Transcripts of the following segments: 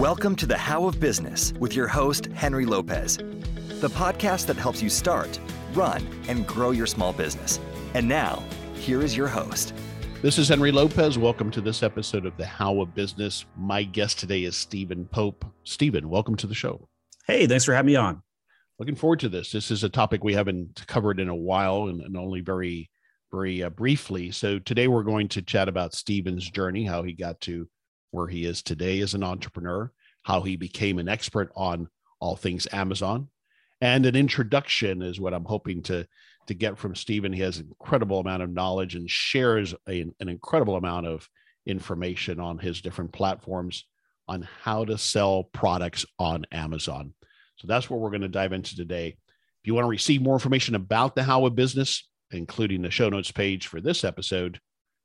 Welcome to the How of Business with your host, Henry Lopez, the podcast that helps you start, run, and grow your small business. And now, here is your host. This is Henry Lopez. Welcome to this episode of the How of Business. My guest today is Steven Pope. Steven, welcome to the show. Hey, thanks for having me on. Looking forward to this. This is a topic we haven't covered in a while and, and only very, very uh, briefly. So today we're going to chat about Steven's journey, how he got to where he is today as an entrepreneur, how he became an expert on all things Amazon, and an introduction is what I'm hoping to to get from Steven. He has an incredible amount of knowledge and shares a, an incredible amount of information on his different platforms on how to sell products on Amazon. So that's what we're going to dive into today. If you want to receive more information about the How of Business, including the show notes page for this episode,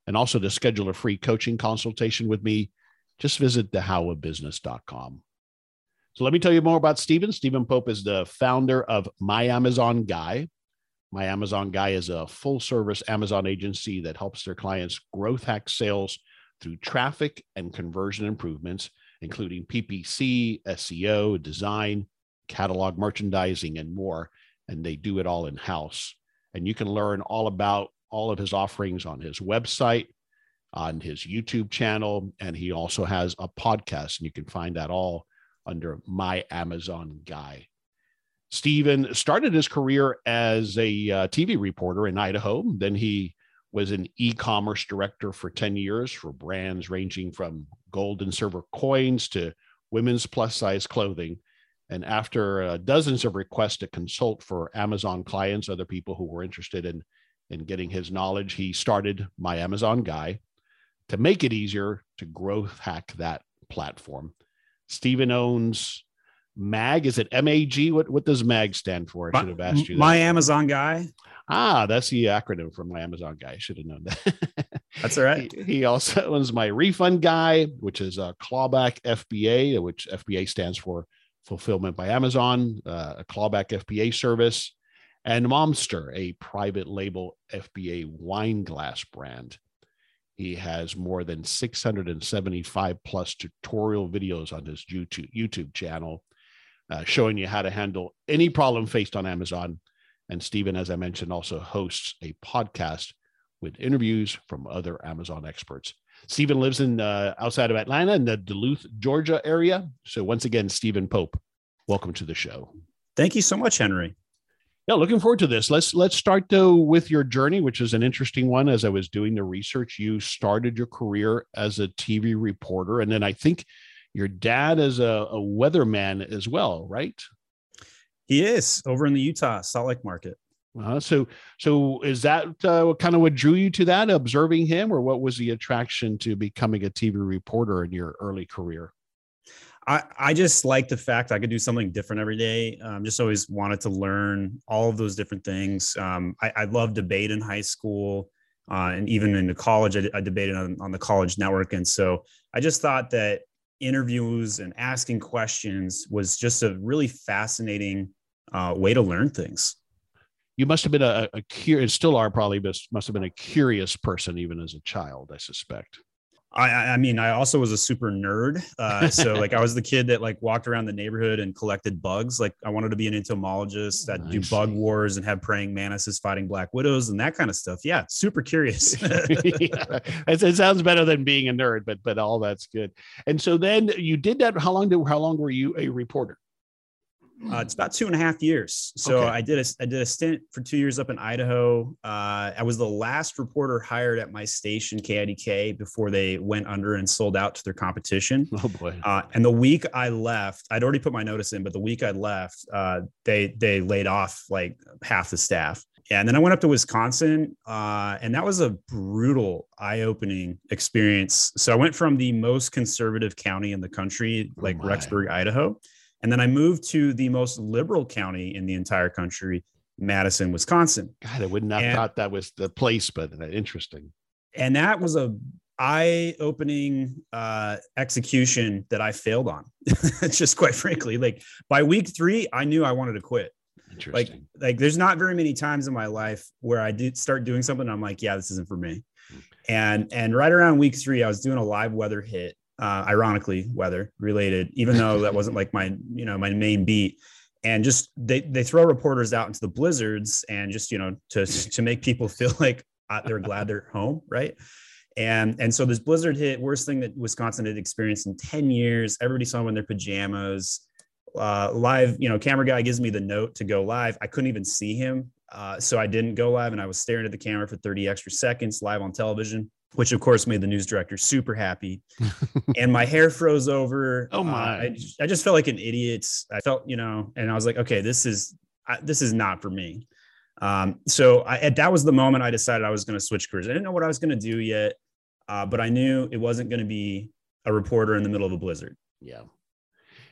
and also to schedule a free coaching consultation with me, just visit thehowofbusiness.com. So let me tell you more about Steven. Steven Pope is the founder of My Amazon Guy. My Amazon Guy is a full service Amazon agency that helps their clients growth hack sales through traffic and conversion improvements, including PPC, SEO, design, catalog merchandising, and more. And they do it all in house. And you can learn all about all of his offerings on his website, on his YouTube channel, and he also has a podcast, and you can find that all under My Amazon Guy. Steven started his career as a uh, TV reporter in Idaho. Then he was an e-commerce director for 10 years for brands ranging from gold and silver coins to women's plus size clothing. And after uh, dozens of requests to consult for Amazon clients, other people who were interested in, in getting his knowledge, he started My Amazon Guy to make it easier to growth hack that platform. Steven owns MAG. Is it MAG? What what does MAG stand for? I should have asked you. That. My Amazon guy. Ah, that's the acronym for my Amazon guy. I should have known that. that's all right. He, he, also owns my refund guy, which is a clawback FBA, which FBA stands for fulfillment by Amazon, uh, a clawback FBA service, and Momster, a private label FBA wine glass brand. He has more than 675 plus tutorial videos on his YouTube, YouTube channel, uh, showing you how to handle any problem faced on Amazon. And Steven, as I mentioned, also hosts a podcast with interviews from other Amazon experts. Steven lives in uh, outside of Atlanta in the Duluth, Georgia area. So once again, Steven Pope, welcome to the show. Thank you so much, Henry yeah looking forward to this. Let's let's start though with your journey which is an interesting one. As i was doing the research you started your career as a tv reporter and then i think your dad is a, a weatherman as well right? He is over in the utah salt lake market. Uh, so so is that uh, kind of what drew you to that observing him or what was the attraction to becoming a tv reporter in your early career I, I just like the fact I could do something different every day. Um, just always wanted to learn all of those different things. Um, I, I love debate in high school. Uh, and even in the college, I, I debated on, on the college network. And so I just thought that interviews and asking questions was just a really fascinating uh, way to learn things. You must have been a, a curious, still are probably, but must have been a curious person even as a child, I suspect. I, I mean, I also was a super nerd. Uh, so like I was the kid that like walked around the neighborhood and collected bugs. Like I wanted to be an entomologist that nice. do bug wars and have praying mantises fighting black widows and that kind of stuff. Yeah, super curious. yeah. it, it, sounds better than being a nerd, but but all that's good. And so then you did that. How long did how long were you a reporter? Uh, it's about two and a half years. So okay. I did a I did a stint for two years up in Idaho. Uh, I was the last reporter hired at my station KIDK before they went under and sold out to their competition. Oh boy! Uh, and the week I left, I'd already put my notice in, but the week I left, uh, they they laid off like half the staff. Yeah, and then I went up to Wisconsin, uh, and that was a brutal, eye-opening experience. So I went from the most conservative county in the country, oh like oh Rexburg, Idaho, and then I moved to the most liberal county in the entire country, Madison, Wisconsin. God, I would not have thought that was the place, but interesting. And that was a eye-opening uh, execution that I failed on. Just quite frankly, like by week three, I knew I wanted to quit. Like, like there's not very many times in my life where I did start doing something. I'm like, yeah, this isn't for me. Hmm. And and right around week three, I was doing a live weather hit uh, ironically weather related, even though that wasn't like my you know my main beat. And just they they throw reporters out into the blizzards and just you know to to make people feel like uh, they're glad they're home, right? And and so this blizzard hit, worst thing that Wisconsin had experienced in 10 years. Everybody saw them in their pajamas. Uh, live, you know, camera guy gives me the note to go live. I couldn't even see him. Uh, so I didn't go live and I was staring at the camera for 30 extra seconds live on television, which of course made the news director super happy. and my hair froze over. Oh my. Uh, I, just, I, just felt like an idiot. I felt, you know, and I was like, okay, this is, I, this is not for me. Um, so I, that was the moment I decided I was going to switch careers. I didn't know what I was going to do yet, uh, but I knew it wasn't going to be a reporter in the middle of a blizzard. Yeah.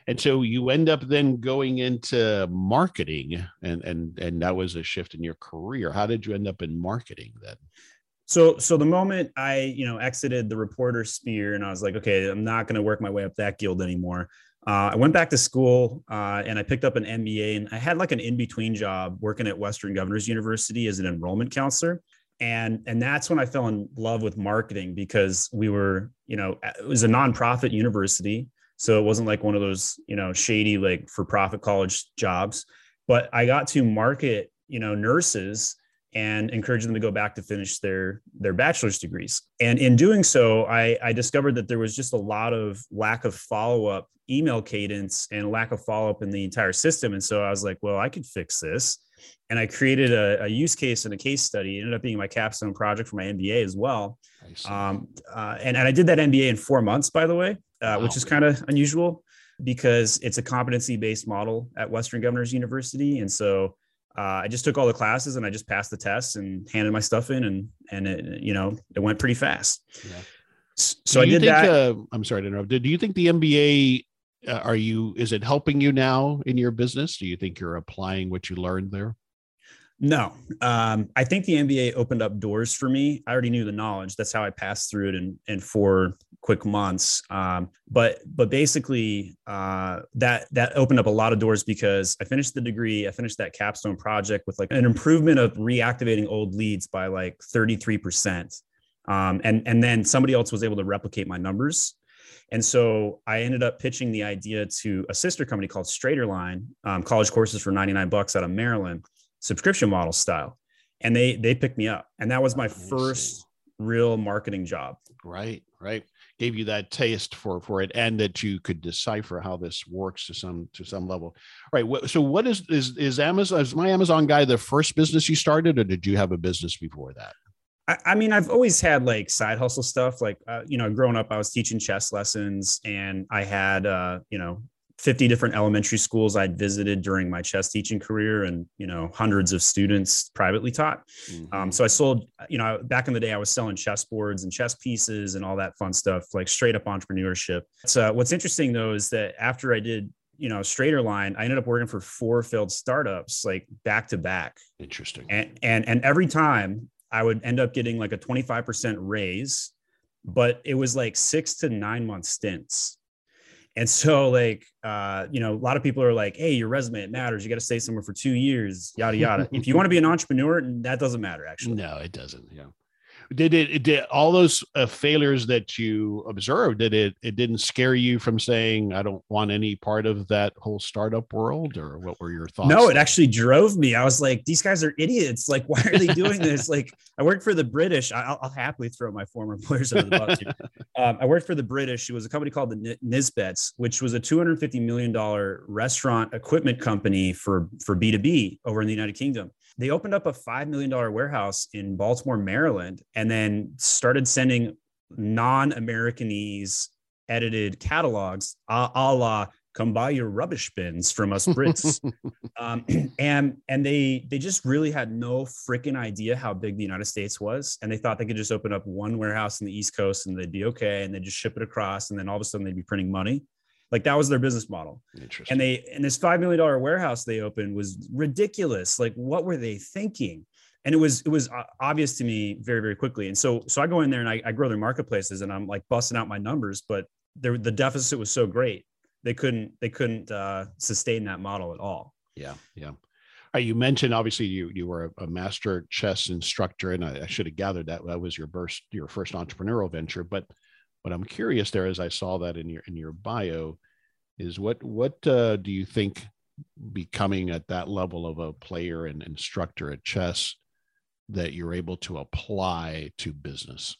And so you end up then going into marketing and and and that was a shift in your career. How did you end up in marketing then? So so the moment I, you know, exited the reporter sphere and I was like, okay, I'm not going to work my way up that guild anymore. Uh, I went back to school uh, and I picked up an MBA and I had like an in-between job working at Western Governors University as an enrollment counselor. And, and that's when I fell in love with marketing because we were, you know, it was a nonprofit university. So it wasn't like one of those, you know, shady, like for profit college jobs. But I got to market, you know, nurses and encourage them to go back to finish their their bachelor's degrees. And in doing so, I, I discovered that there was just a lot of lack of follow up email cadence and lack of follow up in the entire system. And so I was like, well, I could fix this. And I created a, a use case and a case study. It ended up being my capstone project for my MBA as well. Um, uh, and, and I did that MBA in four months, by the way, uh, wow. which is kind of unusual because it's a competency based model at Western Governors University. And so uh, I just took all the classes and I just passed the tests and handed my stuff in and and it, you know it went pretty fast. Yeah. So I did think, that. Uh, I'm sorry to interrupt. Do you think the MBA uh, are you is it helping you now in your business? Do you think you're applying what you learned there? No, um, I think the MBA opened up doors for me. I already knew the knowledge. That's how I passed through it in, in four quick months. Um, but but basically, uh, that that opened up a lot of doors because I finished the degree. I finished that capstone project with like an improvement of reactivating old leads by like thirty three percent. Um, and and then somebody else was able to replicate my numbers. And so I ended up pitching the idea to a sister company called Straighterline, um, college courses for 99 bucks out of Maryland subscription model style. And they they picked me up. And that was my first real marketing job. Right right. Gave you that taste for for it and that you could decipher how this works to some to some level. Right so what is is is amazon is my amazon guy the first business you started or did you have a business before that? I, I mean, I've always had like side hustle stuff. Like, uh, you know, growing up, I was teaching chess lessons, and I had, uh, you know, 50 different elementary schools I'd visited during my chess teaching career and, you know, hundreds of students privately taught. Mm-hmm. Um, so I sold, you know, back in the day, I was selling chess boards and chess pieces and all that fun stuff, like straight up entrepreneurship. So what's interesting though, is that after I did, you know, StraighterLine, I ended up working for four failed startups, like back to back. Interesting. And, and, and every time I would end up getting like a 25% raise, but it was like six to nine month stints. And so, like, uh, you know, a lot of people are like, "Hey, your resume it matters. You got to stay somewhere for two years, yada yada." if you want to be an entrepreneur, that doesn't matter, actually. No, it doesn't. Yeah did it, it did all those uh, failures that you observed did it it didn't scare you from saying i don't want any part of that whole startup world or what were your thoughts no it actually drove me. I was like these guys are idiots. Like why are they doing this? Like i worked for the british i'll, I'll happily throw my former employers under the bus um, i worked for the british. It was a company called the nisbets which was a 250 million dollar restaurant equipment company for for b2b over in the united kingdom they opened up a $5 million warehouse in Baltimore, Maryland, and then started sending non Americanese edited catalogs a, a la come buy your rubbish bins from us Brits. um, and and they they just really had no freaking idea how big the United States was. And they thought they could just open up one warehouse in the East Coast and they'd be okay. And they'd just ship it across. And then all of a sudden they'd be printing money. Like that was their business model. And they and this five million dollar warehouse they opened was ridiculous. Like what were they thinking? And it was it was obvious to me very very quickly. And so so I go in there and I, I grow their marketplaces and I'm like busting out my numbers, but there the deficit was so great they couldn't they couldn't uh, sustain that model at all. Yeah, yeah. You mentioned obviously you you were a, a master chess instructor, and I, I, should have gathered that that was your first your first entrepreneurial venture. But But I'm curious there, as I saw that in your in your bio, is what what uh, do you think becoming at that level of a player and instructor at chess that you're able to apply to business?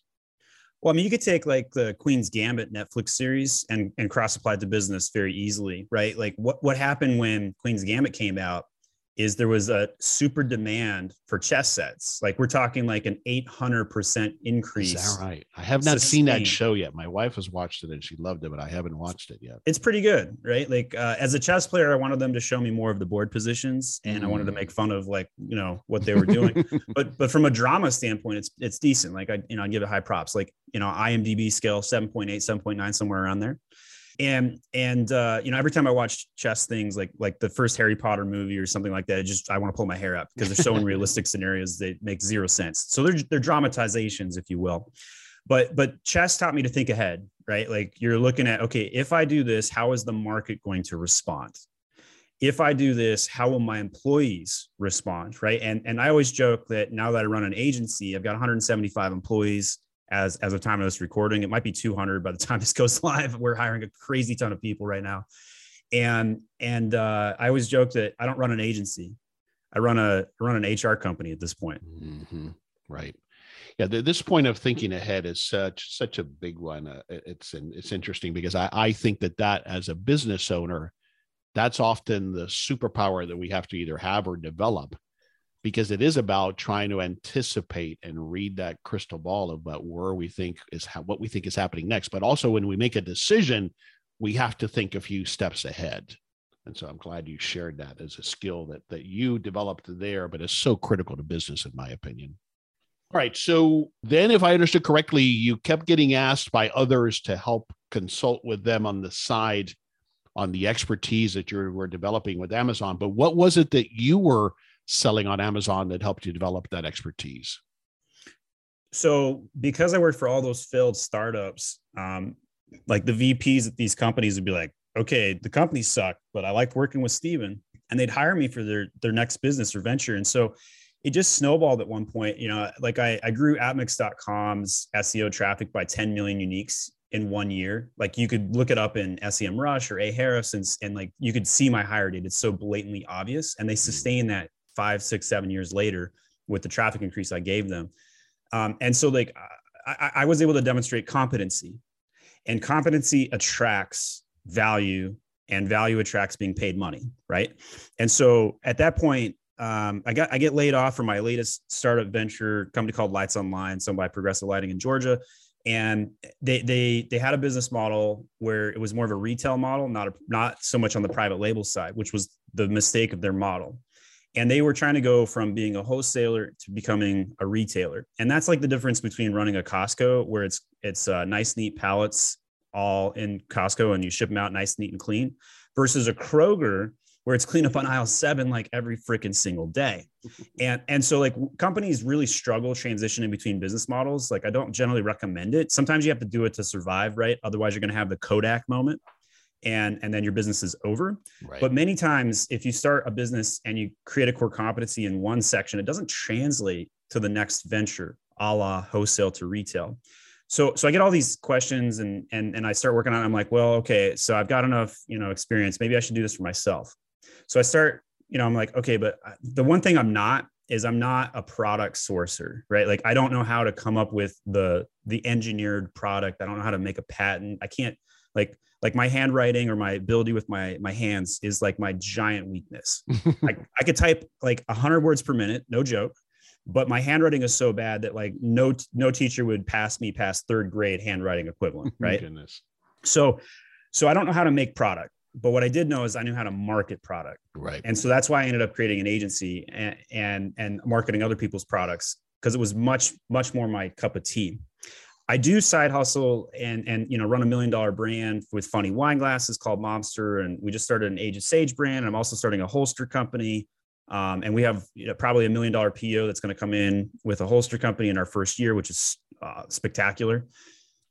Well, I mean, you could take like the Queen's Gambit Netflix series and, and cross apply to business very easily, right? Like what, what happened when Queen's Gambit came out is there was a super demand for chess sets. Like we're talking like an 800% increase. Is that right? I have not sustained. seen that show yet. My wife has watched it and she loved it, but I haven't watched it yet. It's pretty good, right? Like uh, as a chess player, I wanted them to show me more of the board positions and mm. I wanted to make mm. fun of like, you know, what they were doing. but but from a drama standpoint, it's it's decent. Like I, you know, I give it high props. Like, you know, IMDb scale 7.8, 7.9, somewhere around there and and uh, you know every time I watch chess things like like the first Harry Potter movie or something like that, I just I want to pull my hair up because they're so unrealistic scenarios that make zero sense. So they're they're dramatizations, if you will. But but chess taught me to think ahead, right? Like you're looking at okay, if I do this, how is the market going to respond? If I do this, how will my employees respond, right? And and I always joke that now that I run an agency, I've got 175 employees as as of time of this recording. It might be 200 by the time this goes live. We're hiring a crazy ton of people right now, and and uh, I always joke that I don't run an agency. I run a I run an HR company at this point. Mm-hmm. Right. Yeah, the, this point of thinking ahead is such such a big one. Uh, it's it's interesting because I, I think that that as a business owner, that's often the superpower that we have to either have or develop because it is about trying to anticipate and read that crystal ball about where we think is what we think is happening next. But also when we make a decision, we have to think a few steps ahead. And so I'm glad you shared that as a skill that that you developed there, but is so critical to business, in my opinion. All right. So then, if I understood correctly, you kept getting asked by others to help consult with them on the side on the expertise that you were developing with Amazon. But what was it that you were selling on Amazon that helped you develop that expertise? So, because I worked for all those failed startups, um, like the VPs at these companies would be like, okay, the company sucked, but I liked working with Steven. And they'd hire me for their their next business or venture. And so it just snowballed at one point. You know, like I, I grew AppMix.com's SEO traffic by 10 million uniques in one year. Like you could look it up in Semrush or Ahrefs and, and like you could see my hire date. It's so blatantly obvious. And they mm. sustain that five, six, seven years later with the traffic increase I gave them. Um, and so, like, I, I was able to demonstrate competency, and competency attracts value, and value attracts being paid money, right? And so, at that point, um, I got I get laid off from my latest startup venture company called Lights Online, so by Progressive Lighting in Georgia, and they they they had a business model where it was more of a retail model, not a, not so much on the private label side, which was the mistake of their model and they were trying to go from being a wholesaler to becoming a retailer. And that's like the difference between running a costco where it's it's uh, nice neat pallets all in costco and you ship them out nice neat and clean versus a kroger where it's clean up on aisle seven like every freaking single day. And and so like companies really struggle transitioning between business models. Like i don't generally recommend it. Sometimes you have to do it to survive right? Otherwise you're going to have the kodak moment and and then your business is over. Right. but many times if you start a business and you create a core competency in one section it doesn't translate to the next venture a la wholesale to retail. So so i get all these questions and and and i start working on it. I'm like well okay so i've got enough you know experience. Maybe i should do this for myself. So i start you know i'm like okay but the one thing i'm not is i'm not a product sourcer right? Like i don't know how to come up with the the engineered product. I don't know how to make a patent. I can't like like my handwriting or my ability with my my hands is like my giant weakness. I, I could type like 100 words per minute, no joke, but my handwriting is so bad that like no no teacher would pass me past third grade handwriting equivalent, right? Goodness. So so I don't know how to make product, but what I did know is I knew how to market product. Right. And so that's why I ended up creating an agency and and, and marketing other people's products because it was much much more my cup of tea. I do side hustle and and you know run a million dollar brand with funny wine glasses called Momster, and we just started an Age of Sage brand. And I'm also starting a holster company, um, and we have you know, probably a million dollar PO that's going to come in with a holster company in our first year, which is uh, spectacular.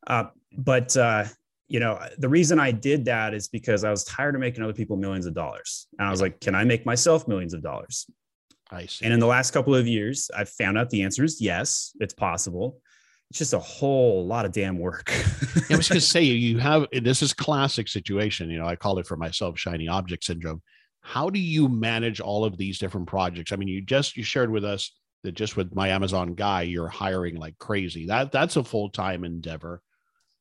Uh, but uh, you know the reason I did that is because I was tired of making other people millions of dollars, and I was like, can I make myself millions of dollars? I see. And in the last couple of years, I've found out the answer is yes, it's possible it's just a whole lot of damn work. I was going to say you have this is classic situation. You know, I call it for myself shiny object syndrome. How do you manage all of these different projects? I mean, you just you shared with us that just with my Amazon guy, you're hiring like crazy. That that's a full time endeavor.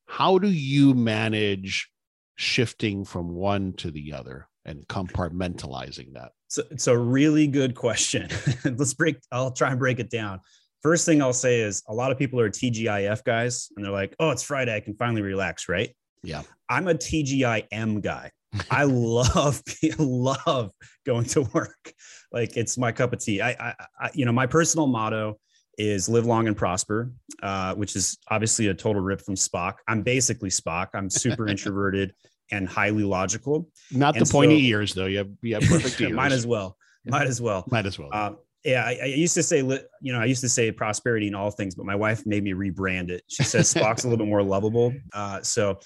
How do you manage shifting from one to the other and compartmentalizing that? So it's a really good question. Let's break. I'll try and break it down. First thing I'll say is a lot of people are TGIF guys and they're like, oh, it's Friday. I can finally relax, right? Yeah. I'm a TGIM guy. I love, love going to work. Like it's my cup of tea. I, I, I you know, my personal motto is live long and prosper, uh, which is obviously a total rip from Spock. I'm basically Spock. I'm super introverted and highly logical. Not and the pointy so, ears though. You have, you have perfect ears. Might as well. Might as well. Might as well. Uh, yeah, I, I, used to say, you know, I used to say prosperity in all things, but my wife made me rebrand it. She says Spock's a little bit more lovable. Uh, so,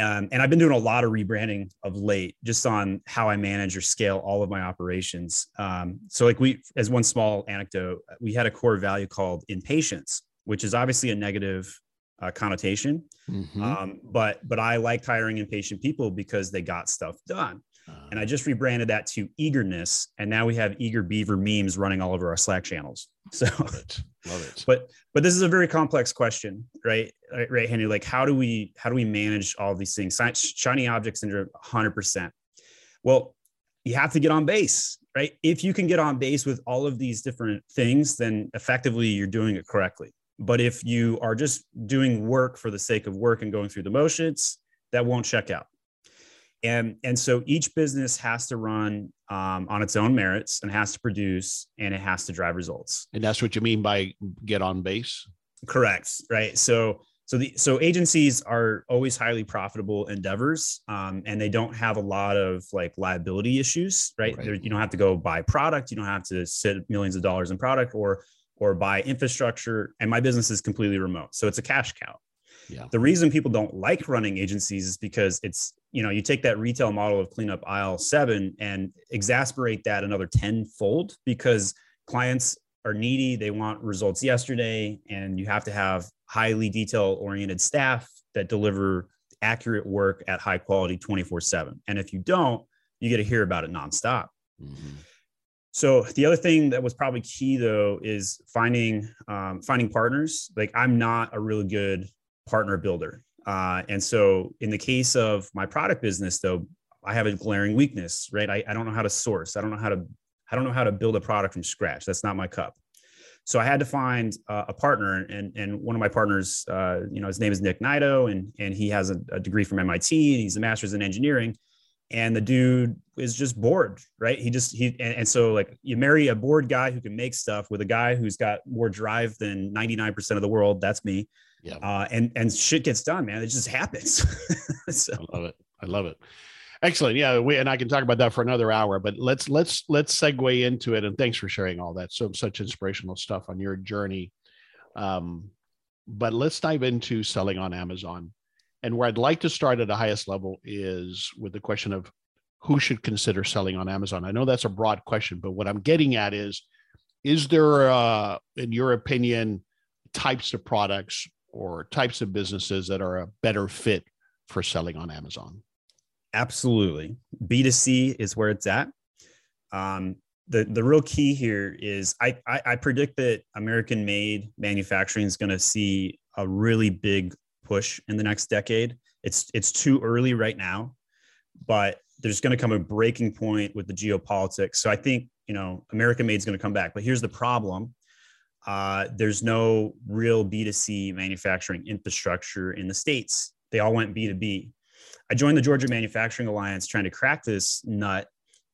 um, and I've been doing a lot of rebranding of late, just on how I manage or scale all of my operations. Um, so, like we, as one small anecdote, we had a core value called impatience, which is obviously a negative uh, connotation. Mm-hmm. Um, but but I liked hiring impatient people because they got stuff done and I just rebranded that to eagerness. And now we have eager beaver memes running all over our Slack channels. So love it. Love it. But but this is a very complex question, right? Right, Henry. Like how do we how do we manage all these things? Shiny object syndrome, 100%. Well, you have to get on base, right? If you can get on base with all of these different things, then effectively you're doing it correctly. But if you are just doing work for the sake of work and going through the motions, that won't check out and and so each business has to run um, on its own merits and has to produce and it has to drive results. And that's what you mean by get on base? Correct right? So so the so agencies are always highly profitable endeavors um, and they don't have a lot of like liability issues right, right. you don't have to go buy product you don't have to sit millions of dollars in product or or buy infrastructure and my business is completely remote so it's a cash cow yeah. The reason people don't like running agencies is because it's, you know, you take that retail model of cleanup aisle seven and exasperate that another tenfold because clients are needy. They want results yesterday, and you have to have highly detail oriented staff that deliver accurate work at high quality 24 7. And if you don't, you get to hear about it nonstop. Mm-hmm. So the other thing that was probably key though is finding um, finding partners. Like I'm not a really good partner builder. Uh, and so in the case of my product business, though, I have a glaring weakness, right? I, I don't know how to source. I don't know how to I don't know how to build a product from scratch. That's not my cup. So I had to find uh, a partner, and and one of my partners, uh, you know, his name is Nick Nido, and and he has a, a degree from MIT. And he's a master's in engineering, and the dude is just bored, right? He just he and, and so like you marry a bored guy who can make stuff with a guy who's got more drive than ninety nine percent of the world. That's me yeah. Uh, and and shit gets done, man. It just happens. so. I love it. I love it. Excellent. Yeah, we, and I can talk about that for another hour, but let's let's let's segue into it. And thanks for sharing all that. So such inspirational stuff on your journey. Um, but let's dive into selling on Amazon. And where I'd like to start at the highest level is with the question of who should consider selling on Amazon. I know that's a broad question, but what I'm getting at is, is there, uh, in your opinion, types of products or types of businesses that are a better fit for selling on Amazon? Absolutely. B2C is where it's at. Um, the, the real key here is I, I, I predict that American made manufacturing is going to see a really big push in the next decade. It's, it's too early right now, but there's going to come a breaking point with the geopolitics. So I think, you know, American made is going to come back. But here's the problem uh, there's no real B2C manufacturing infrastructure in the States. They all went B2B. I joined the Georgia Manufacturing Alliance trying to crack this nut.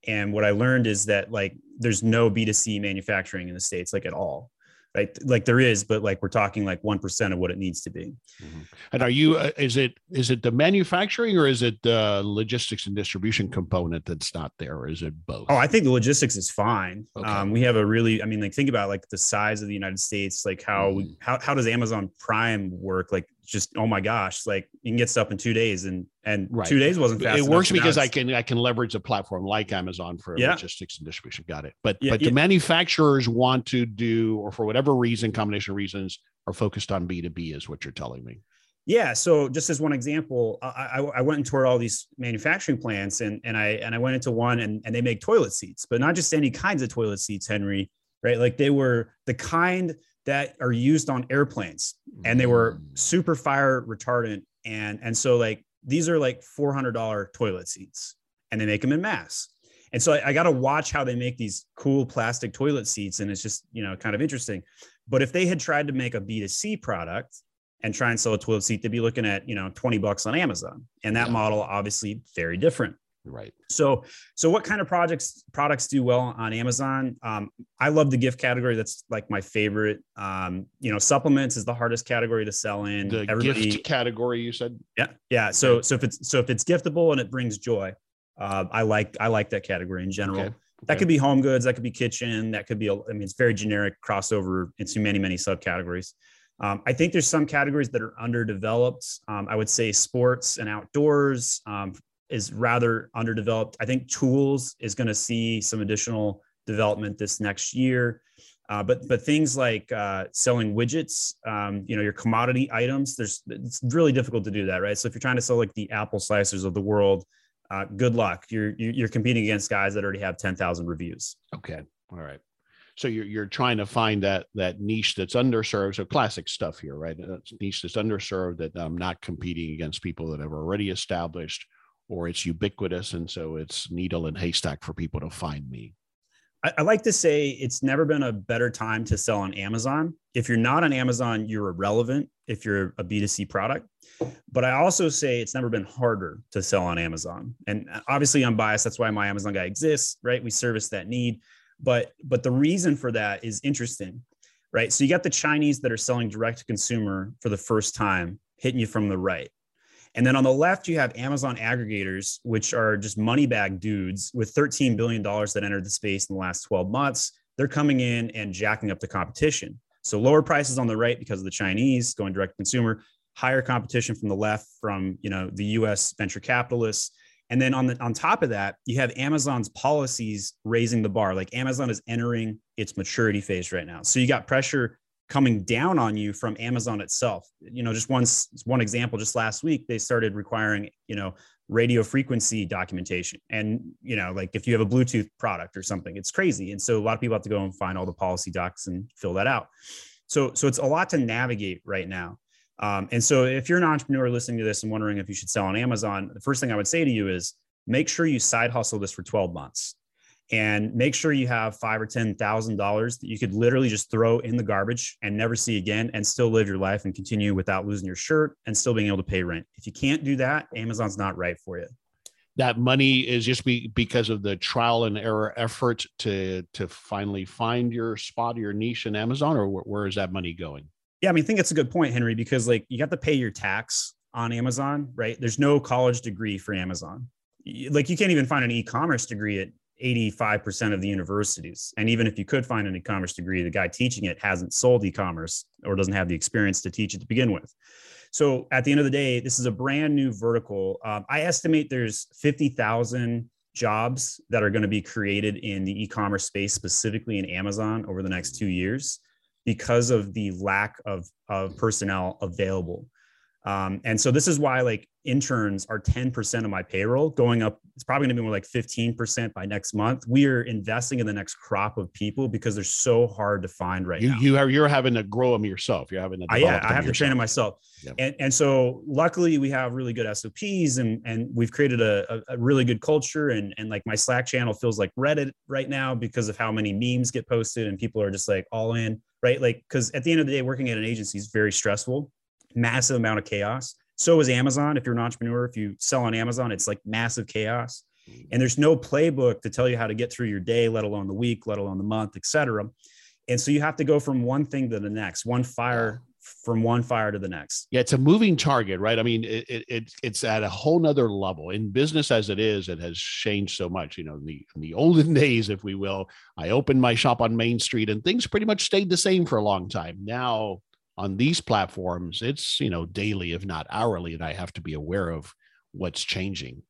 And what I learned is that like there's no B2C manufacturing in the States, like at all right? Like there is, but like we're talking like one percent of what it needs to be. Mm-hmm. And are you? Uh, is it is it the manufacturing or is it the logistics and distribution component that's not there, or is it both? Oh, I think the logistics is fine. Okay. Um, we have a really, I mean, like think about like the size of the United States, like how mm-hmm. how how does Amazon Prime work? Like just oh my gosh, like you can get stuff in two days, and and right. two days wasn't fast. It works because I can I can leverage a platform like Amazon for yeah. logistics and distribution. Got it. But yeah, but yeah. the manufacturers want to do, or for whatever reason, combination of reasons, are focused on B2B, is what you're telling me. Yeah. So just as one example, I, I, I, went and toured all these manufacturing plants and, and I and I went into one and, and they make toilet seats, but not just any kinds of toilet seats, Henry, right? Like they were the kind that are used on airplanes and they were mm. super fire retardant. And and so like these are like $400 toilet seats and they make them in mass. And so I, I got to watch how they make these cool plastic toilet seats. And it's just, you know, kind of interesting. But if they had tried to make a B2C product and try and sell a toilet seat, they'd be looking at, you know, 20 bucks on Amazon. And that yeah. model obviously very different. Right. So, so what kind of projects products do well on Amazon? Um, I love the gift category. That's like my favorite. Um, you know, supplements is the hardest category to sell in. The Everybody, gift category, you said. Yeah, yeah. So, so if it's so if it's giftable and it brings joy, uh, I like I like that category in general. Okay. That could be home goods. That could be kitchen. That could be. I mean, it's very generic crossover into many many subcategories. Um, I think there's some categories that are underdeveloped. Um, I would say sports and outdoors um, is rather underdeveloped. I think tools is going to see some additional development this next year. Uh, but but things like uh, selling widgets, um, you know, your commodity items, there's it's really difficult to do that, right? So if you're trying to sell like the Apple slicers of the world, uh, good luck. You're you're competing against guys that already have ten thousand reviews. Okay, all right. So you're you're trying to find that that niche that's underserved. So classic stuff here, right? That's niche that's underserved that I'm um, not competing against people that have already established, or it's ubiquitous, and so it's needle and haystack for people to find me. I, I like to say it's never been a better time to sell on Amazon. If you're not on Amazon, you're irrelevant. If you're a B2C product, but I also say it's never been harder to sell on Amazon. And uh, obviously I'm biased. That's why my Amazon guy exists, right? We service that need. But but the reason for that is interesting, right? So you got the Chinese that are selling direct to consumer for the first time, hitting you from the right. And then on the left, you have Amazon aggregators, which are just money bag dudes with $13 billion that entered the space in the last 12 months. They're coming in and jacking up the competition. So lower prices on the right because of the Chinese going direct to consumer, higher competition from the left from you know the US venture capitalists and then on the on top of that you have Amazon's policies raising the bar like Amazon is entering its maturity phase right now so you got pressure coming down on you from Amazon itself. You know just one one example just last week they started requiring you know radio frequency documentation. And you know like if you have a bluetooth product or something it's crazy. And so a lot of people have to go and find all the policy docs and fill that out. So so it's a lot to navigate right now. Um, and so if you're an entrepreneur listening to this and wondering if you should sell on Amazon, the first thing I would say to you is make sure you side hustle this for 12 months and make sure you have five or ten thousand dollars that you could literally just throw in the garbage and never see again and still live your life and continue without losing your shirt and still being able to pay rent. If you can't do that, Amazon's not right for you. That money is just be, because of the trial and error effort to to finally find your spot, or your niche in Amazon, or where, where is that money going? Yeah, I mean, I think it's a good point, Henry, because like you got to pay your tax on Amazon, right? There's no college degree for Amazon. Like you can't even find an e-commerce degree at 85% of the universities. And even if you could find an e-commerce degree, the guy teaching it hasn't sold e-commerce or doesn't have the experience to teach it to begin with. So at the end of the day, this is a brand new vertical. Um, I estimate there's 50,000 jobs that are going to be created in the e-commerce space, specifically in Amazon over the next two years because of the lack of, of personnel available. Um, and so this is why like interns are 10% of my payroll going up. It's probably gonna be more like 15% by next month. We are investing in the next crop of people because they're so hard to find right you, now. You are, you're having to grow them yourself. You're having to, uh, yeah, I have to train them myself. And, and so luckily we have really good SOPs and, and we've created a, a, really good culture. And, and like my Slack channel feels like Reddit right now because of how many memes get posted and people are just like all in right? Like, because at the end of the day, working at an agency is very stressful, massive amount of chaos. So is Amazon. If you're an entrepreneur, if you sell on Amazon, it's like massive chaos. Mm. And there's no playbook to tell you how to get through your day, let alone the week, let alone the month, et cetera. And so you have to go from one thing to the next, one fire from one fire to the next. Yeah, it's a moving target, right? I mean, it, it it's at a whole nother level in business as it is. It has changed so much. You know, in the in the olden days, if we will, I opened my shop on Main Street, and things pretty much stayed the same for a long time. Now on these platforms, it's you know daily, if not hourly, and I have to be aware of what's changing.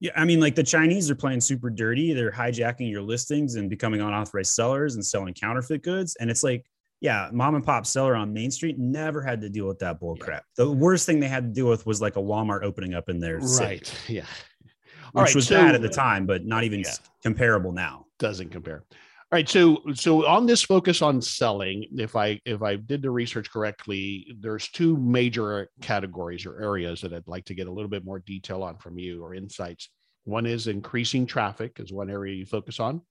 Yeah, I mean, like the Chinese are playing super dirty. They're hijacking your listings and becoming unauthorized sellers and selling counterfeit goods. And it's like yeah, mom and pop seller on Main Street never had to deal with that bull crap. Yeah. The worst thing they had to deal with was like a Walmart opening up in their right. City, yeah, which right, was so, bad at the time, but not even yeah. comparable now. Doesn't compare. All right, so so on this focus on selling, if I if I did the research correctly, there's two major categories or areas that I'd like to get a little bit more detail on from you or insights. One is increasing traffic is one area you focus on,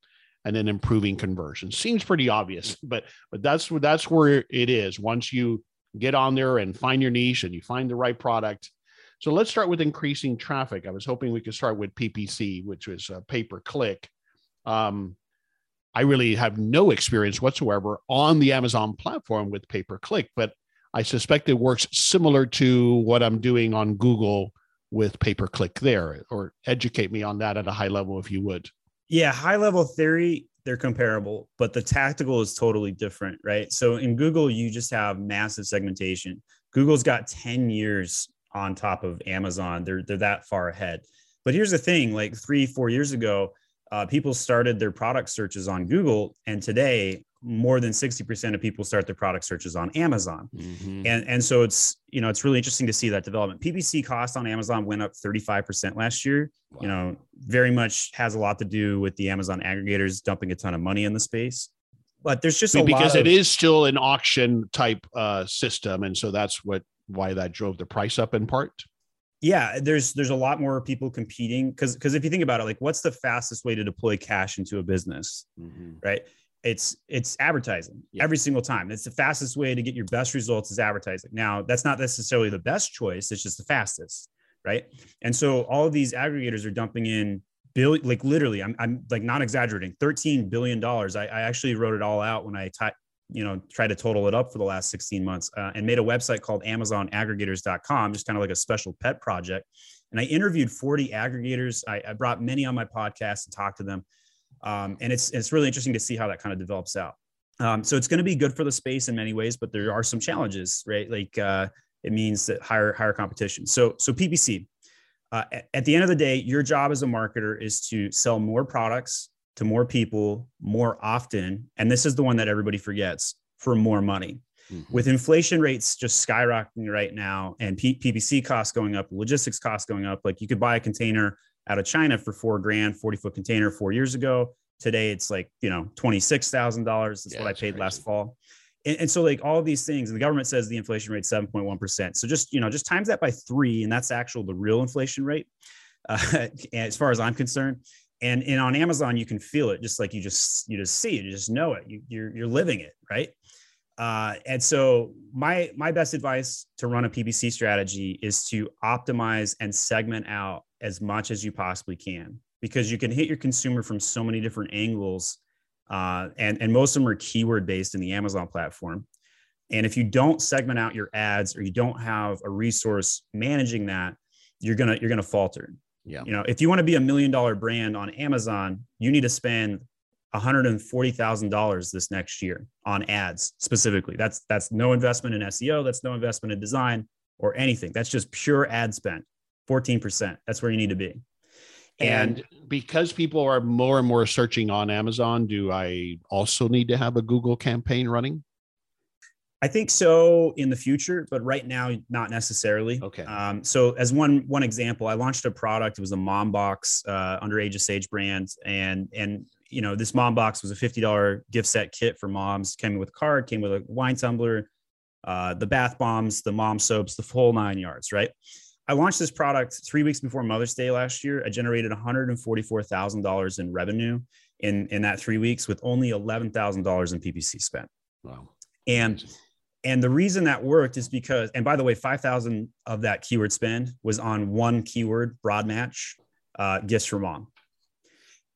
and then improving conversion. Seems pretty obvious, but but that's that's where it is. Once you get on there and find your niche and you find the right product. So let's start with increasing traffic. I was hoping we could start with PPC, which was pay per click. Um, I really have no experience whatsoever on the Amazon platform with pay per click, but I suspect it works similar to what I'm doing on Google with pay per click there, or educate me on that at a high level if you would. Yeah, high level theory, they're comparable, but the tactical is totally different, right? So in Google, you just have massive segmentation. Google's got 10 years on top of Amazon. They're they're that far ahead. But here's the thing, like 3 4 years ago, uh, people started their product searches on Google, and today more than 60% of people start their product searches on Amazon. Mm-hmm. And, and so it's, you know, it's really interesting to see that development. PPC cost on Amazon went up 35% last year. Wow. You know, very much has a lot to do with the Amazon aggregators dumping a ton of money in the space. But there's just I mean, because it is still an auction type uh, system. And so that's what why that drove the price up in part yeah there's there's a lot more people competing because because if you think about it like what's the fastest way to deploy cash into a business mm-hmm. right? It's it's advertising yeah. every single time. It's the fastest way to get your best results is advertising. Now that's not necessarily the best choice it's just the fastest right? And so all of these aggregators are dumping in bill like literally i'm, I'm like not exaggerating 13 billion dollars. I, I actually wrote it all out when i t- you know try to total it up for the last 16 months uh, and made a website called amazonaggregators.com just kind of like a special pet project. And i interviewed 40 aggregators. I, I brought many on my podcast and talked to them. Um, and it's it's really interesting to see how that kind of develops out. Um, so it's going to be good for the space in many ways but there are some challenges right? Like uh, it means that higher higher competition. So so ppc uh, at the end of the day your job as a marketer is to sell more products to more people more often. And this is the one that everybody forgets for more money. Mm-hmm. With inflation rates just skyrocketing right now and P- PPC costs going up, logistics costs going up, like you could buy a container out of China for four grand, 40 foot container four years ago. Today it's like, you know, $26,000. That's yeah, what I paid crazy. last fall. And, and, so like all of these things, and the government says the inflation rate 7.1%. So just, you know, just times that by three, and that's actual, the real inflation rate. Uh, as far as I'm concerned, and and on amazon you can feel it just like you just you just see it you just know it you, you're you're living it right? Uh, and so my my best advice to run a ppc strategy is to optimize and segment out as much as you possibly can because you can hit your consumer from so many different angles uh, and and most of them are keyword based in the amazon platform. And if you don't segment out your ads or you don't have a resource managing that you're gonna you're gonna falter yeah. You know, if you want to be a million dollar brand on Amazon, you need to spend $140,000 this next year on ads specifically. That's that's no investment in SEO, that's no investment in design or anything. That's just pure ad spend. 14%. That's where you need to be. And, and because people are more and more searching on Amazon, do I also need to have a Google campaign running? I think so in the future, but right now, not necessarily. Okay. Um, so as one one example, I launched a product. It was a mom box uh, under Age of Sage brand, and and you know this mom box was a fifty dollar gift set kit for moms. Came with a card, came with a wine tumbler, uh, the bath bombs, the mom soaps, the full nine yards. Right. I launched this product three weeks before Mother's Day last year. I generated one hundred and forty four thousand dollars in revenue in in that three weeks with only eleven thousand dollars in PPC spent. Wow. And and the reason that worked is because, and by the way, 5,000 of that keyword spend was on one keyword broad match uh, gifts for mom.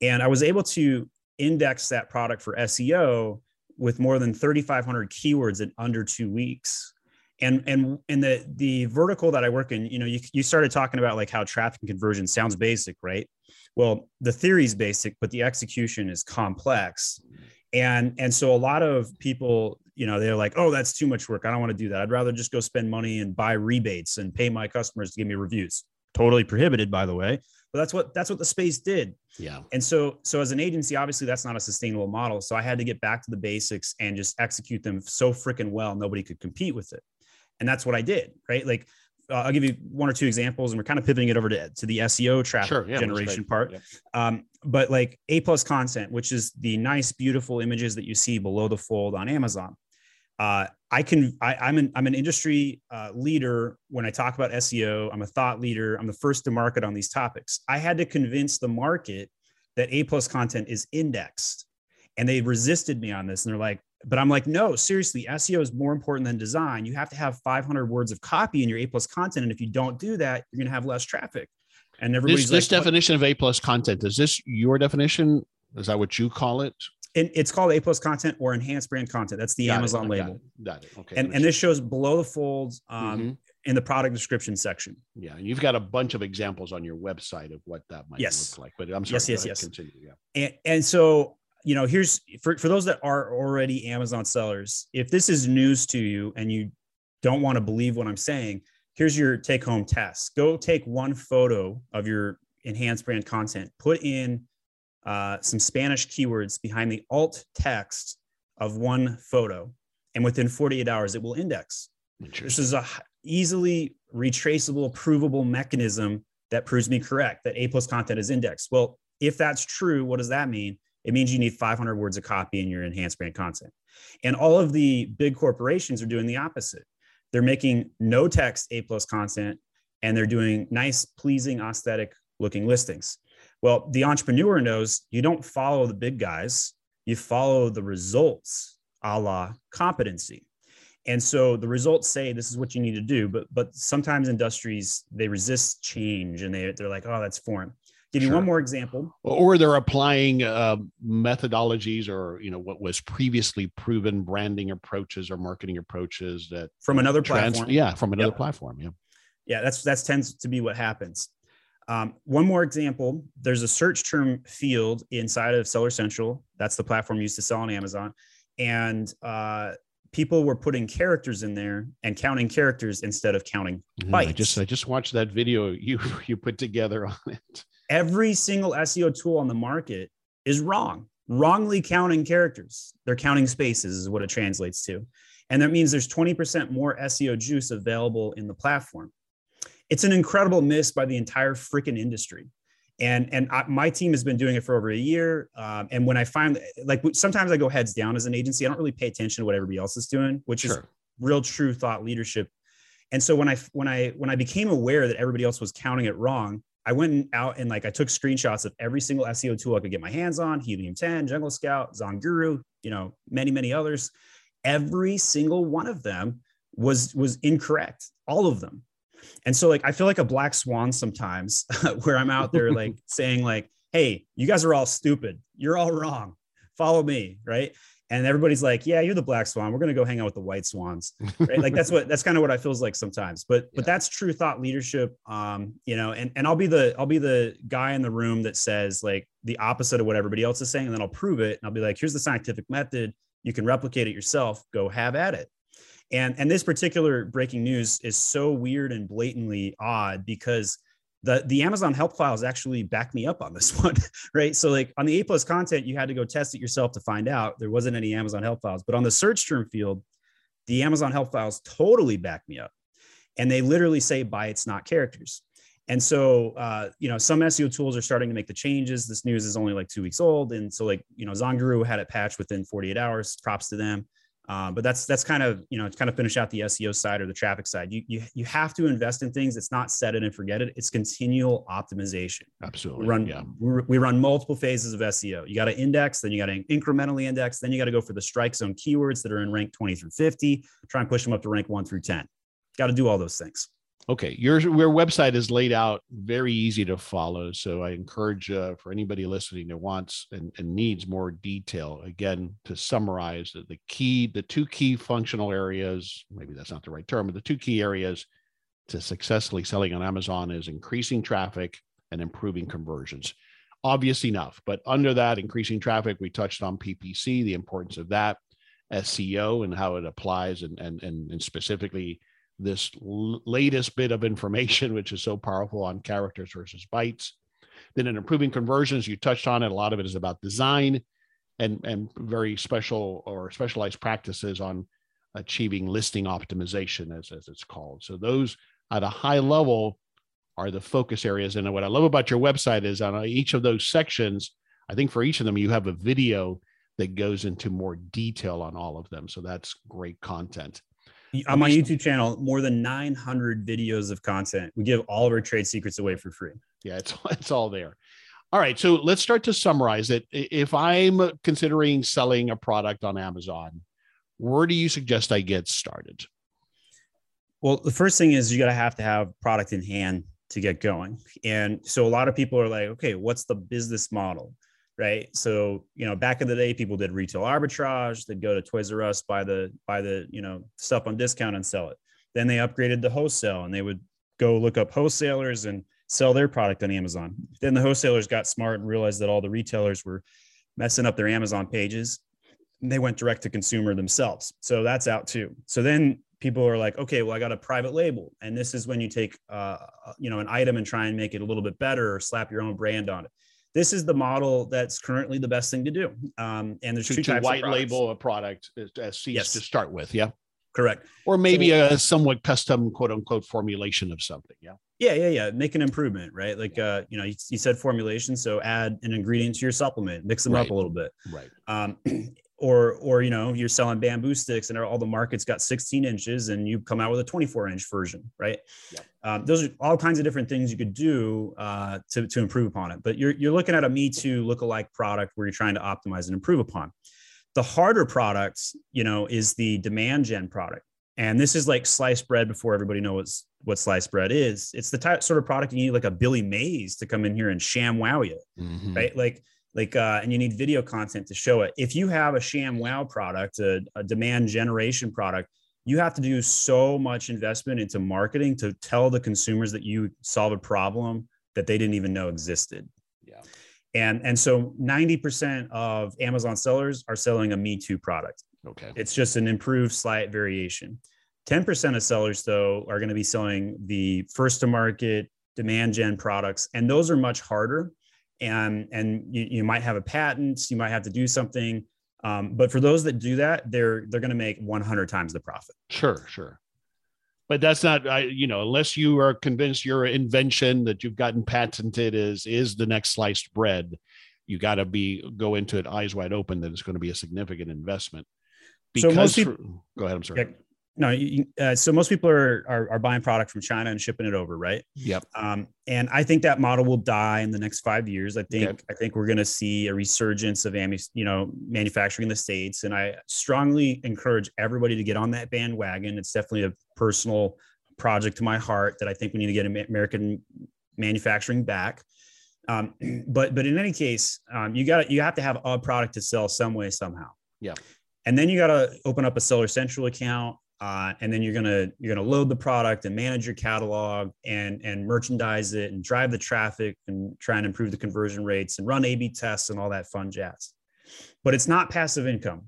And I was able to index that product for SEO with more than 3,500 keywords in under two weeks. And, and, and the, the vertical that I work in, you know, you, you started talking about like how traffic and conversion sounds basic, right? Well, the theory is basic, but the execution is complex and and so a lot of people you know they're like oh that's too much work i don't want to do that i'd rather just go spend money and buy rebates and pay my customers to give me reviews totally prohibited, by the way. But that's what that's what the space did. Yeah. And so so as an agency, obviously that's not a sustainable model. So I had to get back to the basics and just execute them so freaking well, nobody could compete with it. And that's what I did, right? Like uh, I'll give you one or two examples, and we're kind of pivoting it over to, to the SEO traffic Sure, yeah, generation part. Yeah. Um, but like A plus content, which is the nice, beautiful images that you see below the fold on Amazon. Uh, I can, I, I'm an, I'm an industry uh, leader when I talk about SEO. I'm a thought leader. I'm the first to market on these topics. I had to convince the market that A plus content is indexed, and they resisted me on this. And they're like, but I'm like, no, seriously, SEO is more important than design. You have to have 500 words of copy in your A plus content, and if you don't do that, you're going to have less traffic. And everybody's This, this like, what- definition of A plus content, is this your definition? Is that what you call it? and it's called A plus content or enhanced brand content. That's the Got it, Amazon got label. it, Got it. Okay. And, and this shows below the folds um, Mhm. in the product description section. Yeah, and you've got a bunch of examples on your website of what that might Yes. look like. But I'm sorry. Yes, yes, yes. Continue. Yeah. And, and so, you know, here's for, for those that are already Amazon sellers, if this is news to you and you don't want to believe what I'm saying, here's your take home test. Go take one photo of your enhanced brand content, put in uh, some Spanish keywords behind the alt text of one photo, and within 48 hours, it will index. This is a easily retraceable, provable mechanism that proves me correct that A plus content is indexed. Well, if that's true, what does that mean? It means you need 500 words of copy in your enhanced brand content. And all of the big corporations are doing the opposite. They're making no text A plus content and they're doing nice, pleasing, aesthetic looking listings. Well, the entrepreneur knows you don't follow the big guys, you follow the results a la competency. And so the results say this is what you need to do, but but sometimes industries they resist change and they they're like, oh, that's foreign. Give you Sure. one more example. or they're applying uh, methodologies or you know what was previously proven branding approaches or marketing approaches that From another trans- platform. yeah from another Yep. platform yeah Yeah, that's that's tends to be what happens. Um, one more example: there's a search term field inside of Seller Central. That's the platform used to sell on Amazon, and uh, people were putting characters in there and counting characters instead of counting Mhm. I just I just watched that video you you put together on it every single SEO tool on the market is wrong, wrongly counting characters. They're counting spaces, is what it translates to. And that means there's 20% more SEO juice available in the platform. It's an incredible miss by the entire freaking industry. And, and I, my team has been doing it for over a year. Um, and when I find, like, sometimes I go heads down as an agency, I don't really pay attention to what everybody else is doing, which is real true thought leadership. And so when I when I when I became aware that everybody else was counting it wrong, I went out and like I took screenshots of every single SEO tool I could get my hands on, Helium 10, Jungle Scout, Zonguru, you know, many many others. Every single one of them was was incorrect, all of them. And so like I feel like a black swan sometimes where I'm out there like saying like, "Hey, you guys are all stupid. You're all wrong. Follow me," right? And everybody's like, "Yeah, you're the black swan. We're going to go hang out with the white swans." right? Like that's what that's kind of what i feels like sometimes. But but that's true thought leadership um you know and and i'll be the i'll be the guy in the room that says like the opposite of what everybody else is saying and then i'll prove it and i'll be like here's the scientific method. You can replicate it yourself. Go have at it. And and this particular breaking news is so weird and blatantly odd because the the amazon help files actually back me up on this one right so like on the a plus content you had to go test it yourself to find out there wasn't any amazon help files but on the search term field the Amazon help files totally back me up. And they literally say bytes, not characters. And so, uh, you know, some SEO tools are starting to make the changes. This news is only like two weeks old. And so, like, you know, Zonguru had it patched within 48 hours. Props to them. Uh, but that's that's kind of you know to kind of finish out the SEO side or the traffic side. You you you have to invest in things. It's not set it and forget it. It's continual optimization. absolutely We run yeah we we run multiple phases of SEO. You got to index, then you got to incrementally index, then you got to go for the strike zone keywords that are in rank 20 through 50, try and push them up to rank 1 through 10. Got to do all those things. Okay, your your website is laid out very easy to follow. So I encourage uh, for anybody listening that wants and, and needs more detail. Again, to summarize the, the key, the two key functional areas. Maybe that's not the right term, but the two key areas to successfully selling on Amazon is increasing traffic and improving conversions. Obvious enough, but under that increasing traffic, we touched on PPC, the importance of that, SEO, and how it applies, and and and, and specifically this l- latest bit of information, which is so powerful on characters versus bytes. Then in improving conversions, you touched on it. A lot of it is about design and, and very special or specialized practices on achieving listing optimization, as, as it's called. So those at a high level are the focus areas. And what I love about your website is on each of those sections, I think for each of them, you have a video that goes into more detail on all of them. So that's great content. On my YouTube channel, more than 900 videos of content. We give all of our trade secrets away for free. Yeah, it's, it's all there. All right. So let's start to summarize it. If I'm considering selling a product on Amazon, where do you suggest I get started? Well, the first thing is you got to have to have product in hand to get going. And so a lot of people are like, okay, what's the business model? Right. So, you know, back in the day, people did retail arbitrage. They'd go to Toys R Us, buy the, buy the, you know, stuff on discount and sell it. Then they upgraded to wholesale and they would go look up wholesalers and sell their product on Amazon. Then the wholesalers got smart and realized that all the retailers were messing up their Amazon pages. They went direct to consumer themselves. So that's out too. So then people are like, okay, well, I got a private label, and this is when you take, uh, you know, an item and try and make it a little bit better, or slap your own brand on it. This is the model that's currently the best thing to do. Um, and there's to, two to types white of label a product as seeds yes. to start with. Yeah. Correct. Or maybe so, a somewhat custom quote unquote formulation of something. Yeah. Yeah. Yeah. Yeah. Make an improvement, right? Like, yeah. uh, you know, you, you, said formulation. So add an ingredient to your supplement, mix them right. up a little bit. Right. Um, or or you know you're selling bamboo sticks and all the markets got 16 inches and you come out with a 24 inch version right yeah. um, those are all kinds of different things you could do uh, to, to improve upon it but you're, you're looking at a me too look-alike product where you're trying to optimize and improve upon the harder products you know is the demand gen product and this is like sliced bread before everybody knows what sliced bread is it's the type sort of product you need like a billy mays to come in here and sham wow you mm-hmm. right like like uh, and you need video content to show it. If you have a sham wow product a, a, demand generation product you have to do so much investment into marketing to tell the consumers that you solve a problem that they didn't even know existed. Yeah. And and so 90% of amazon sellers are selling a me too product. Okay. It's just an improved slight variation. 10% of sellers though are going to be selling the first to market demand gen products and those are much harder and and you, you might have a patent you might have to do something um, but for those that do that they're they're going to make 100 times the profit. Sure sure. But that's not I, you know unless you are convinced your invention that you've gotten patented is is the next sliced bread you got to be go into it eyes wide open that it's going to be a significant investment. Because so most people, go ahead i'm sorry. Yeah, no, you, uh, so most people are, are, are buying product from China and shipping it over, right? Yep. Um, and I think that model will die in the next five years. I think yep. I think we're going to see a resurgence of you know manufacturing in the states, and I strongly encourage everybody to get on that bandwagon. It's definitely a personal project to my heart that I think we need to get American manufacturing back. Um, but but in any case, um, you got you have to have a product to sell some way somehow. Yeah. And then you got to open up a Seller Central account uh, and then you're gonna you're gonna load the product and manage your catalog and and merchandise it and drive the traffic and try and improve the conversion rates and run A/B tests and all that fun jazz. But it's not passive income.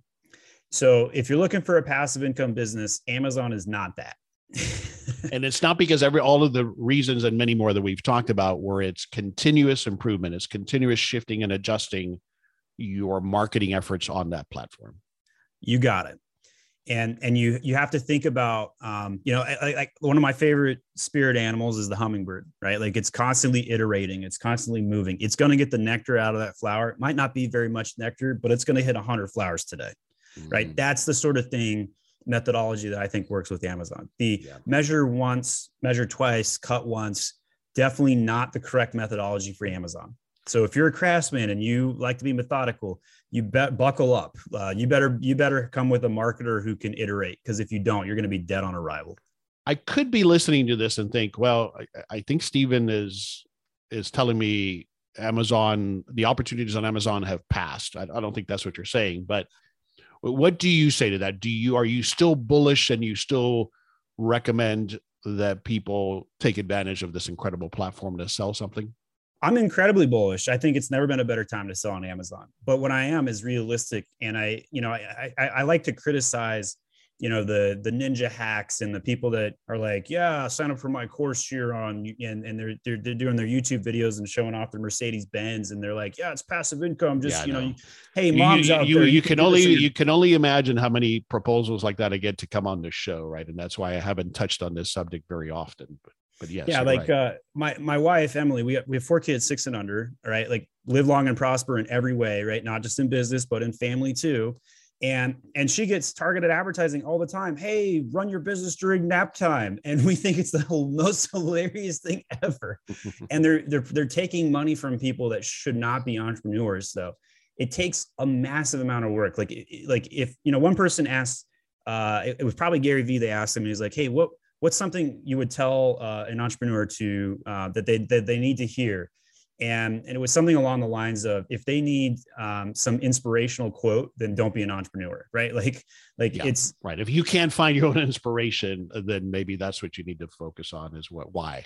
So if you're looking for a passive income business, Amazon is not that. and it's not because every all of the reasons and many more that we've talked about where it's continuous improvement, it's continuous shifting and adjusting your marketing efforts on that platform. You got it and and you you have to think about um, you know like, one of my favorite spirit animals is the hummingbird right? Like it's constantly iterating it's constantly moving. It's going to get the nectar out of that flower. It might not be very much nectar but it's going to hit 100 flowers today mm-hmm. right that's the sort of thing methodology that i think works with amazon. The yeah. measure once measure twice cut once definitely not the correct methodology for amazon so if you're a craftsman and you like to be methodical, you bet buckle up. Uh, you better you better come with a marketer who can iterate because if you don't, you're going to be dead on arrival. I could be listening to this and think, well, I, I think Steven is is telling me Amazon the opportunities on Amazon have passed. I, I don't think that's what you're saying, but what do you say to that? Do you are you still bullish and you still recommend that people take advantage of this incredible platform to sell something? I'm incredibly bullish. I think it's never been a better time to sell on Amazon. But what I am is realistic, and I, you know, I, I, I like to criticize you know the the ninja hacks and the people that are like yeah sign up for my course here on and, and they're, they're they're doing their youtube videos and showing off their mercedes benz and they're like yeah it's passive income just yeah, you know hey moms you, out you, there you, you can only you can only imagine how many proposals like that i get to come on this show right and that's why i haven't touched on this subject very often but but yes yeah like right. uh my my wife emily we have, we have four kids six and under right? Like live long and prosper in every way right? Not just in business but in family too. And and she gets targeted advertising all the time. Hey run your business during nap time. And we think it's the most hilarious thing ever. And they're they're they're taking money from people that should not be entrepreneurs so it takes a massive amount of work. Like like if you know one person asked uh it, it was probably gary vee they asked him he's like hey what what's something you would tell uh, an entrepreneur to uh, that they that they need to hear? And, and it was something along the lines of if they need um, some inspirational quote then don't be an entrepreneur right? Like like yeah, it's right. If you can't find your own inspiration then maybe that's what you need to focus on is what why?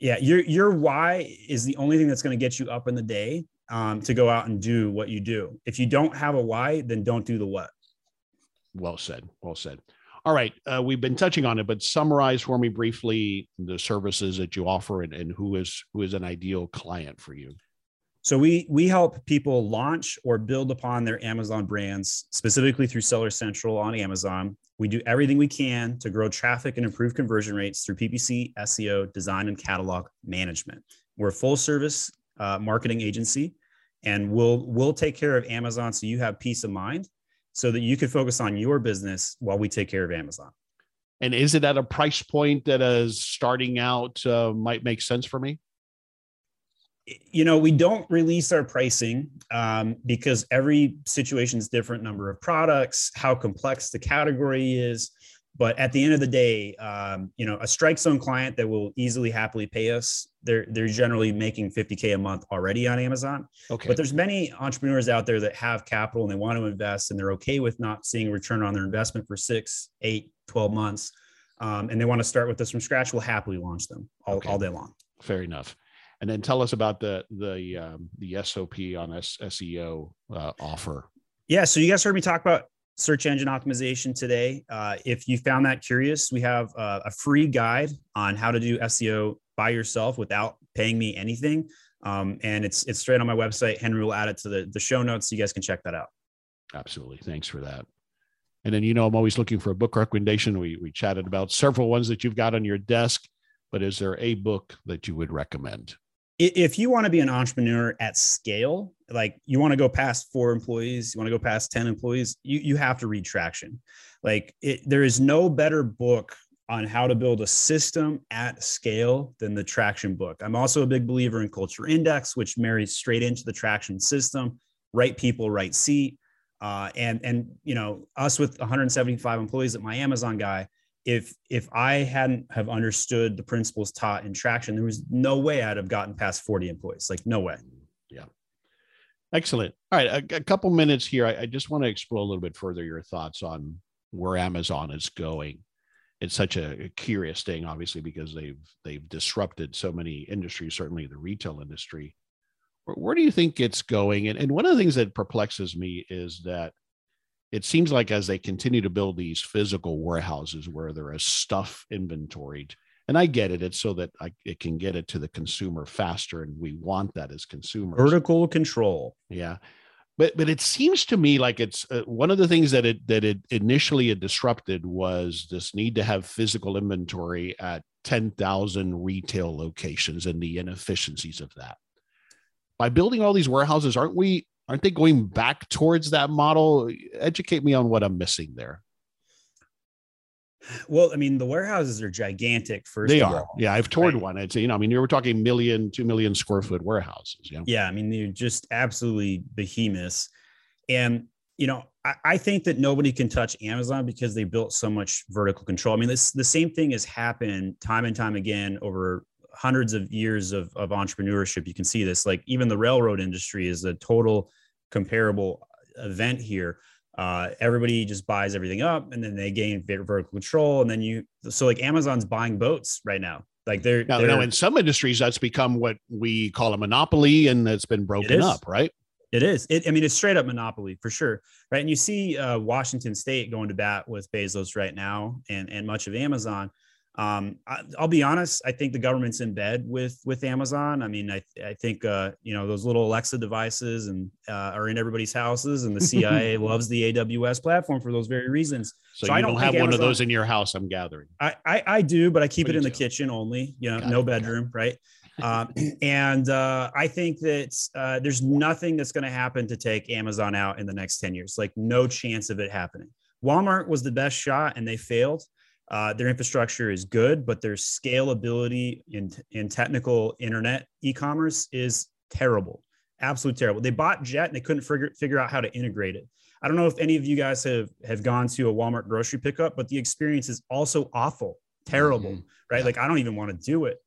Yeah your your why is the only thing that's going to get you up in the day um, to go out and do what you do. If you don't have a why then don't do the what. Well said well said all right, uh, we've been touching on it, but summarize for me briefly the services that you offer and, and who is who is an ideal client for you. So we we help people launch or build upon their Amazon brands, specifically through Seller Central on Amazon. We do everything we can to grow traffic and improve conversion rates through PPC, SEO, design, and catalog management. We're a full service uh, marketing agency, and we'll we'll take care of Amazon so you have peace of mind so that you can focus on your business while we take care of Amazon. And is it at a price point that is starting out uh, might make sense for me? You know, we don't release our pricing um, because every situation is different number of products, how complex the category is. But at the end of the day, um, you know, a strike zone client that will easily happily pay us, they're they're generally making 50k a month already on Amazon. Okay. But there's many entrepreneurs out there that have capital and they want to invest and they're okay with not seeing a return on their investment for six, eight, 12 months. Um, and they want to start with this from scratch. We'll happily launch them all, okay. all day long. Fair enough. And then tell us about the the um, the SOP on S- SEO uh, offer. Yeah, so you guys heard me talk about search engine optimization today. Uh, if you found that curious, we have uh, a free guide on how to do SEO by yourself without paying me anything. Um, and it's it's straight on my website. Henry will add it to the, the show notes so you guys can check that out. Absolutely. Thanks for that. And then, you know, I'm always looking for a book recommendation. We, we chatted about several ones that you've got on your desk, but is there a book that you would recommend? If you want to be an entrepreneur at scale, like you want to go past four employees, you want to go past 10 employees, you, you have to read Traction. Like it, there is no better book on how to build a system at scale than the Traction book. I'm also a big believer in Culture Index, which marries straight into the Traction system, right people, right seat. Uh, and, and, you know, us with 175 employees at my Amazon guy, if if I hadn't have understood the principles taught in traction, there was no way I'd have gotten past 40 employees. Like no way. Yeah. Excellent. All right. A, a couple minutes here. I, I, just want to explore a little bit further your thoughts on where Amazon is going. It's such a, curious thing, obviously, because they've they've disrupted so many industries, certainly the retail industry. Where, where do you think it's going? And, and one of the things that perplexes me is that it seems like as they continue to build these physical warehouses where there is stuff inventoried, and I get it, it's so that I, it can get it to the consumer faster, and we want that as consumers. Vertical control. Yeah, but but it seems to me like it's uh, one of the things that it that it initially it disrupted was this need to have physical inventory at 10,000 retail locations and the inefficiencies of that. By building all these warehouses, aren't we aren't they going back towards that model? Educate me on what I'm missing there. Well, I mean, the warehouses are gigantic. First, they are. All, yeah, I've toured right? one. I'd say, you know, I mean, you were talking million, two million square foot warehouses. Yeah. Yeah. I mean, they're just absolutely behemoths. And, you know, I, I think that nobody can touch Amazon because they built so much vertical control. I mean, this the same thing has happened time and time again over hundreds of years of, of entrepreneurship, you can see this. Like even the railroad industry is a total comparable event here. Uh, everybody just buys everything up and then they gain vertical control. And then you, so like Amazon's buying boats right now. Like they're, now, they're now in some industries, that's become what we call a monopoly and it's been broken up, right? It is. It, I mean, it's straight up monopoly for sure, right? And you see uh, Washington State going to bat with Bezos right now, and and much of Amazon. Um, I, will be honest. I think the government's in bed with with Amazon. I mean, I I think uh, you know those little Alexa devices and uh, are in everybody's houses, and the CIA loves the AWS platform for those very reasons. So, so I don't, don't have Amazon, one of those in your house. I'm gathering. I I, I do, but I keep it in the kitchen only. You know, Got no it. bedroom, right? um, and uh, I think that uh, there's nothing that's going to happen to take Amazon out in the next 10 years. Like, no chance of it happening. Walmart was the best shot and they failed. Uh, their infrastructure is good, but their scalability in, in technical internet e-commerce is terrible, absolutely terrible. They bought Jet and they couldn't figure figure out how to integrate it. I don't know if any of you guys have have gone to a Walmart grocery pickup, but the experience is also awful, terrible, mm-hmm. right? Yeah. Like I don't even want to do it.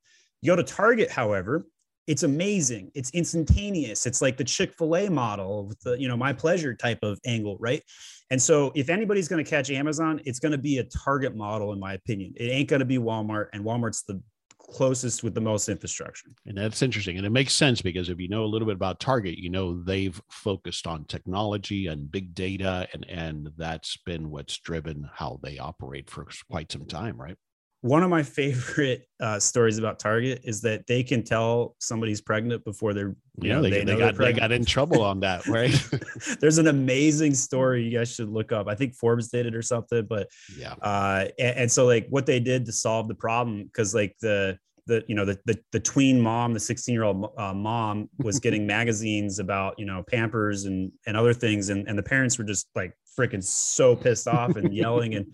You go to Target, however, it's amazing. It's instantaneous. It's like the Chick-fil-A model with the, you know, my pleasure type of angle, right? And so if anybody's going to catch Amazon, it's going to be a Target model, in my opinion. It ain't going to be Walmart, and Walmart's the closest with the most infrastructure. And that's interesting. And it makes sense because if you know a little bit about Target, you know they've focused on technology and big data, and and that's been what's driven how they operate for quite some time, right? One of my favorite uh, stories about Target is that they can tell somebody's pregnant before they're yeah know, they, they, they got they got in trouble on that right. There's an amazing story you guys should look up. I think Forbes did it or something, but yeah. Uh, and, and so like what they did to solve the problem because like the the you know the the, the tween mom, the 16 year old uh, mom was getting magazines about you know Pampers and and other things, and and the parents were just like freaking so pissed off and yelling and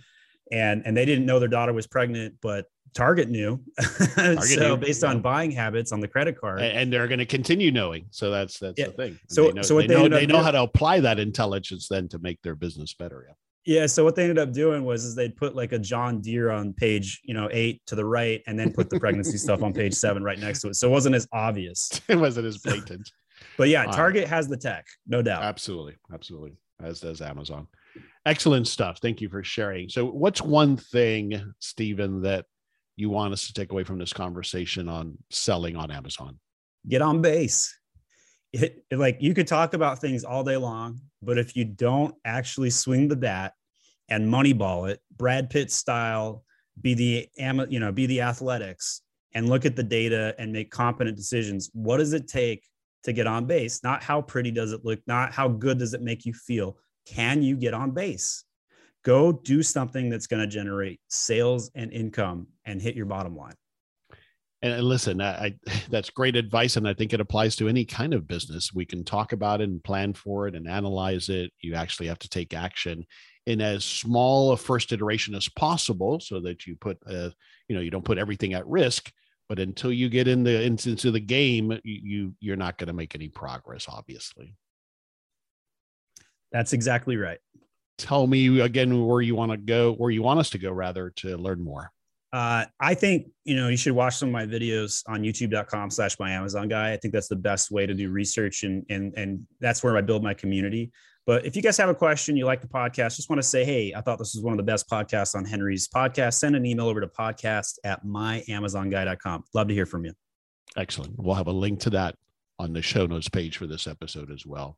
and and they didn't know their daughter was pregnant, but Target knew. Target so knew. based on buying habits on the credit card, and they're going to continue knowing. So that's that's yeah. the thing. So know, so what they, they know, they know how to apply that intelligence then to make their business better. Yeah. Yeah. So what they ended up doing was is they'd put like a John Deere on page, you know, eight to the right, and then put the pregnancy stuff on page seven right next to it. So it wasn't as obvious. it wasn't as blatant. but yeah, Target has the tech, no doubt. Absolutely, absolutely, as does Amazon. Excellent stuff. Thank you for sharing. So, what's one thing, Steven, that you want us to take away from this conversation on selling on Amazon? Get on base. It, like you could talk about things all day long, but if you don't actually swing the bat and moneyball it, Brad Pitt style, be the you know be the athletics and look at the data and make competent decisions. What does it take to get on base? Not how pretty does it look, not how good does it make you feel, can you get on base? Go do something that's going to generate sales and income and hit your bottom line. And listen, I, that's great advice, and I think it applies to any kind of business. We can talk about it and plan for it and analyze it. You actually have to take action in as small a first iteration as possible, so that you put, uh, you know, you don't put everything at risk. But until you get in the into the game, you you're not going to make any progress, obviously. That's exactly right. Tell me again where you want to go, where you want us to go, rather, to learn more. Uh, I think you know you should watch some of my videos on YouTube.com slash my Amazon guy. I think that's the best way to do research, and and and that's where I build my community. But if you guys have a question, you like the podcast, just want to say, hey, I thought this was one of the best podcasts on Henry's podcast. Send an email over to podcast at myamazonguy.com. Love to hear from you. Excellent. We'll have a link to that on the show notes page for this episode as well.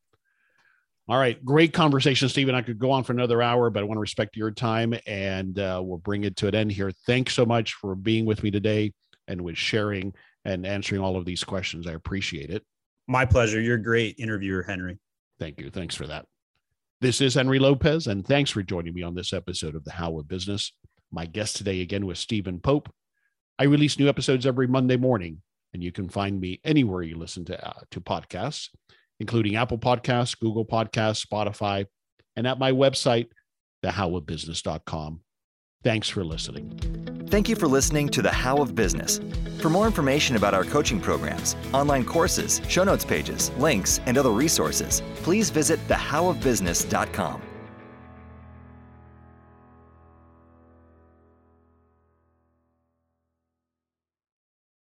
All right, great conversation, Steven. I could go on for another hour, but I want to respect your time and uh, we'll bring it to an end here. Thanks so much for being with me today and with sharing and answering all of these questions. I appreciate it. My pleasure. You're a great interviewer, Henry. Thank you. Thanks for that. This is Henry Lopez, and thanks for joining me on this episode of The How of Business. My guest today again was Steven Pope. I release new episodes every Monday morning, and you can find me anywhere you listen to, uh, to podcasts including Apple Podcasts, Google Podcasts, Spotify, and at my website, thehowofbusiness.com. Thanks for listening. Thank you for listening to The How of Business. For more information about our coaching programs, online courses, show notes pages, links, and other resources, please visit thehowofbusiness.com.